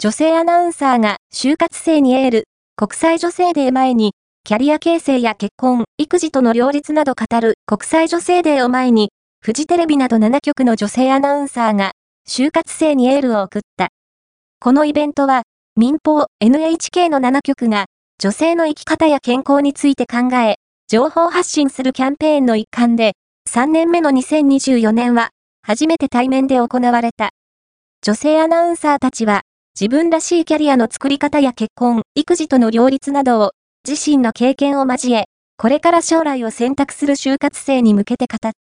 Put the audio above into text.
女性アナウンサーが就活生にエール、国際女性デー前に、キャリア形成や結婚、育児との両立など語る国際女性デーを前に、フジテレビなど7局の女性アナウンサーが、就活生にエールを送った。このイベントは、民放 NHK の7局が、女性の生き方や健康について考え、情報発信するキャンペーンの一環で、3年目の2024年は、初めて対面で行われた。女性アナウンサーたちは、自分らしいキャリアの作り方や結婚、育児との両立などを、自身の経験を交え、これから将来を選択する就活生に向けて語った。